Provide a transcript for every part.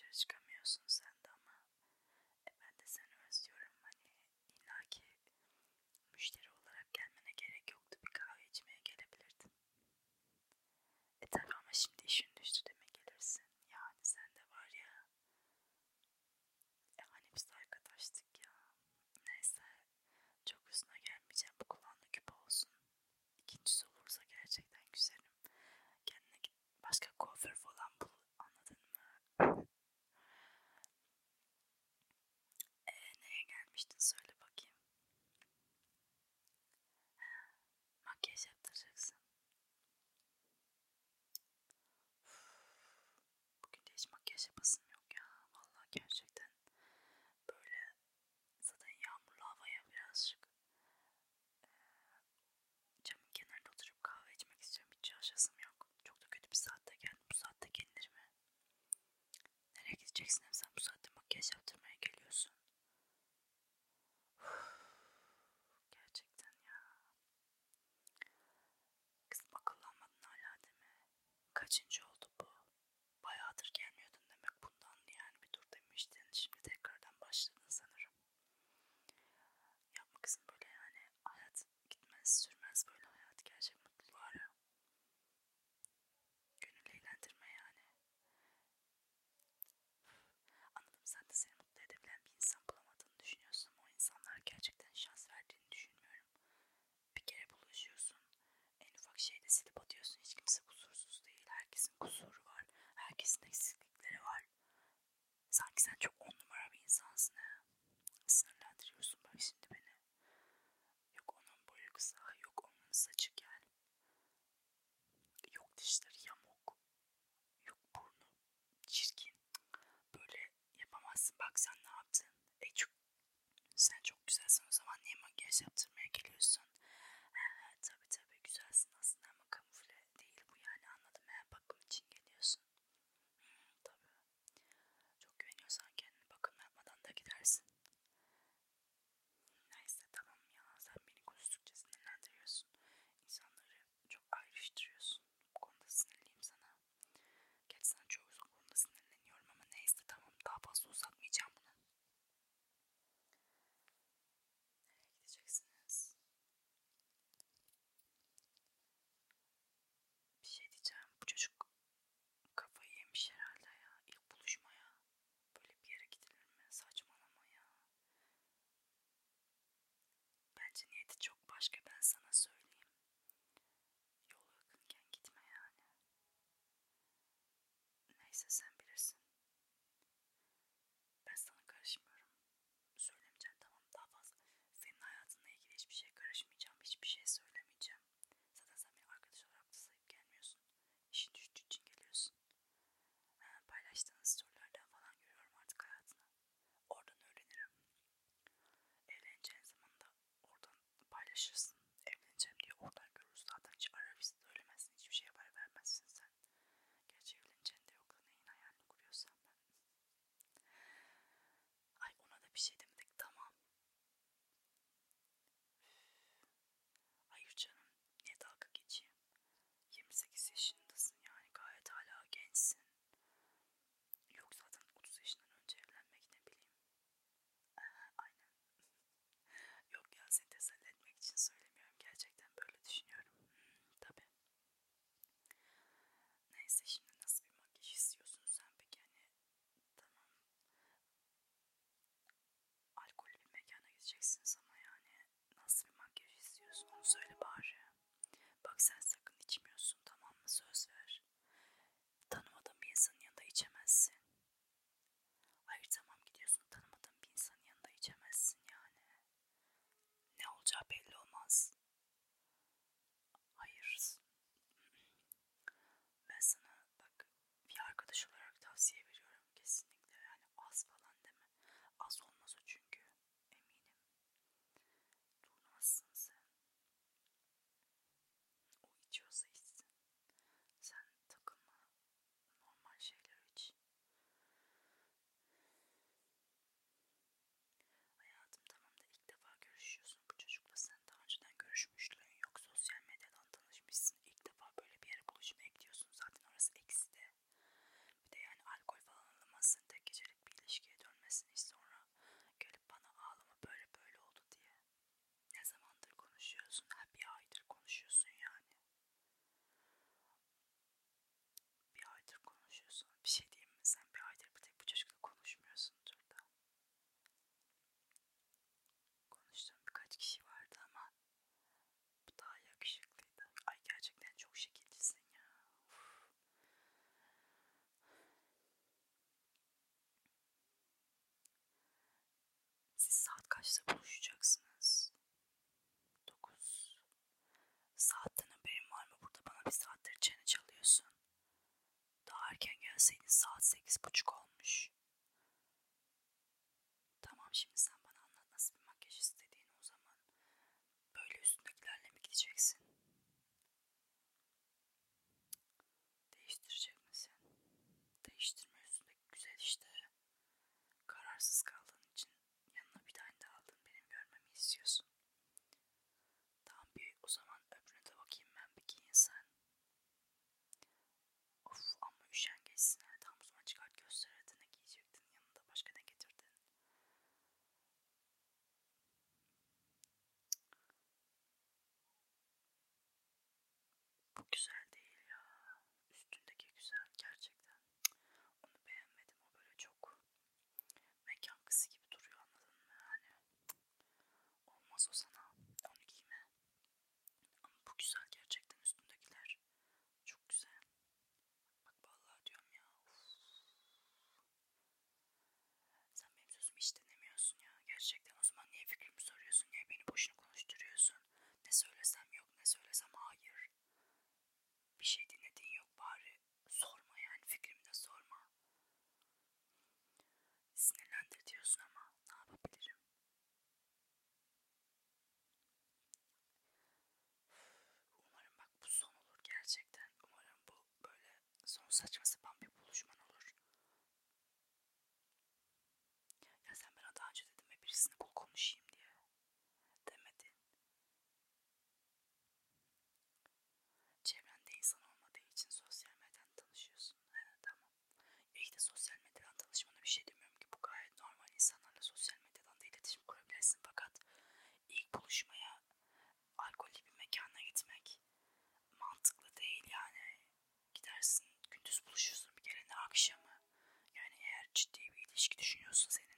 dışarı çıkamıyorsun sen. yapmıştın söyle bakayım. 请求 sen sen merkeliyorsun medeniyeti çok başka ben sana söyleyeyim. vereceksiniz ama yani nasıl bir makyaj istiyorsun onu söyle bari. Bak sen sakın içmiyorsun tamam mı söz ver. Tanımadığın bir insanın yanında içemezsin. Hayır tamam gidiyorsun tanımadığın bir insanın yanında içemezsin yani. Ne olacağı belli olmaz. Hayır. Ben sana bak bir arkadaş olarak tavsiye veriyorum. gelseydin saat sekiz buçuk olmuş. Tamam şimdi sen ilişki düşünüyorsun senin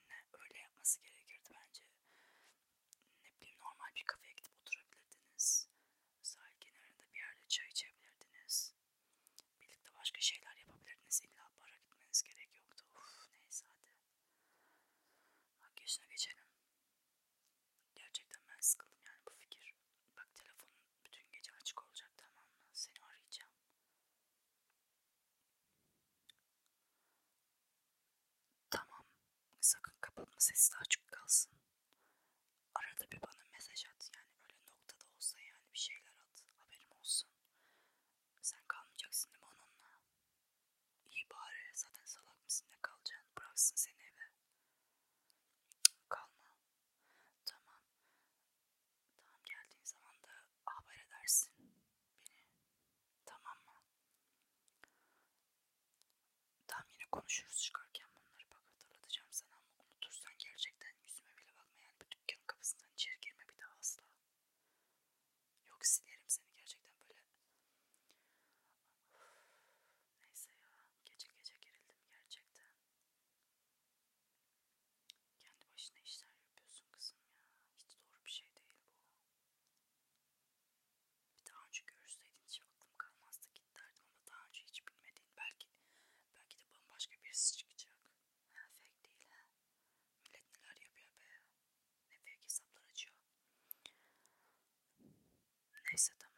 sesi de açık kalsın. Arada bir bana mesaj at yani öyle noktada olsa yani bir şeyler at haberim olsun. Sen kalmayacaksın değil mi onunla? İyi bari zaten salak mısın ne kalacaksın bıraksın seni eve. Kalma. Tamam. Tamam geldiğin zaman da haber edersin beni. Tamam mı? Tamam yine konuşuruz çıkar. neyse tamam.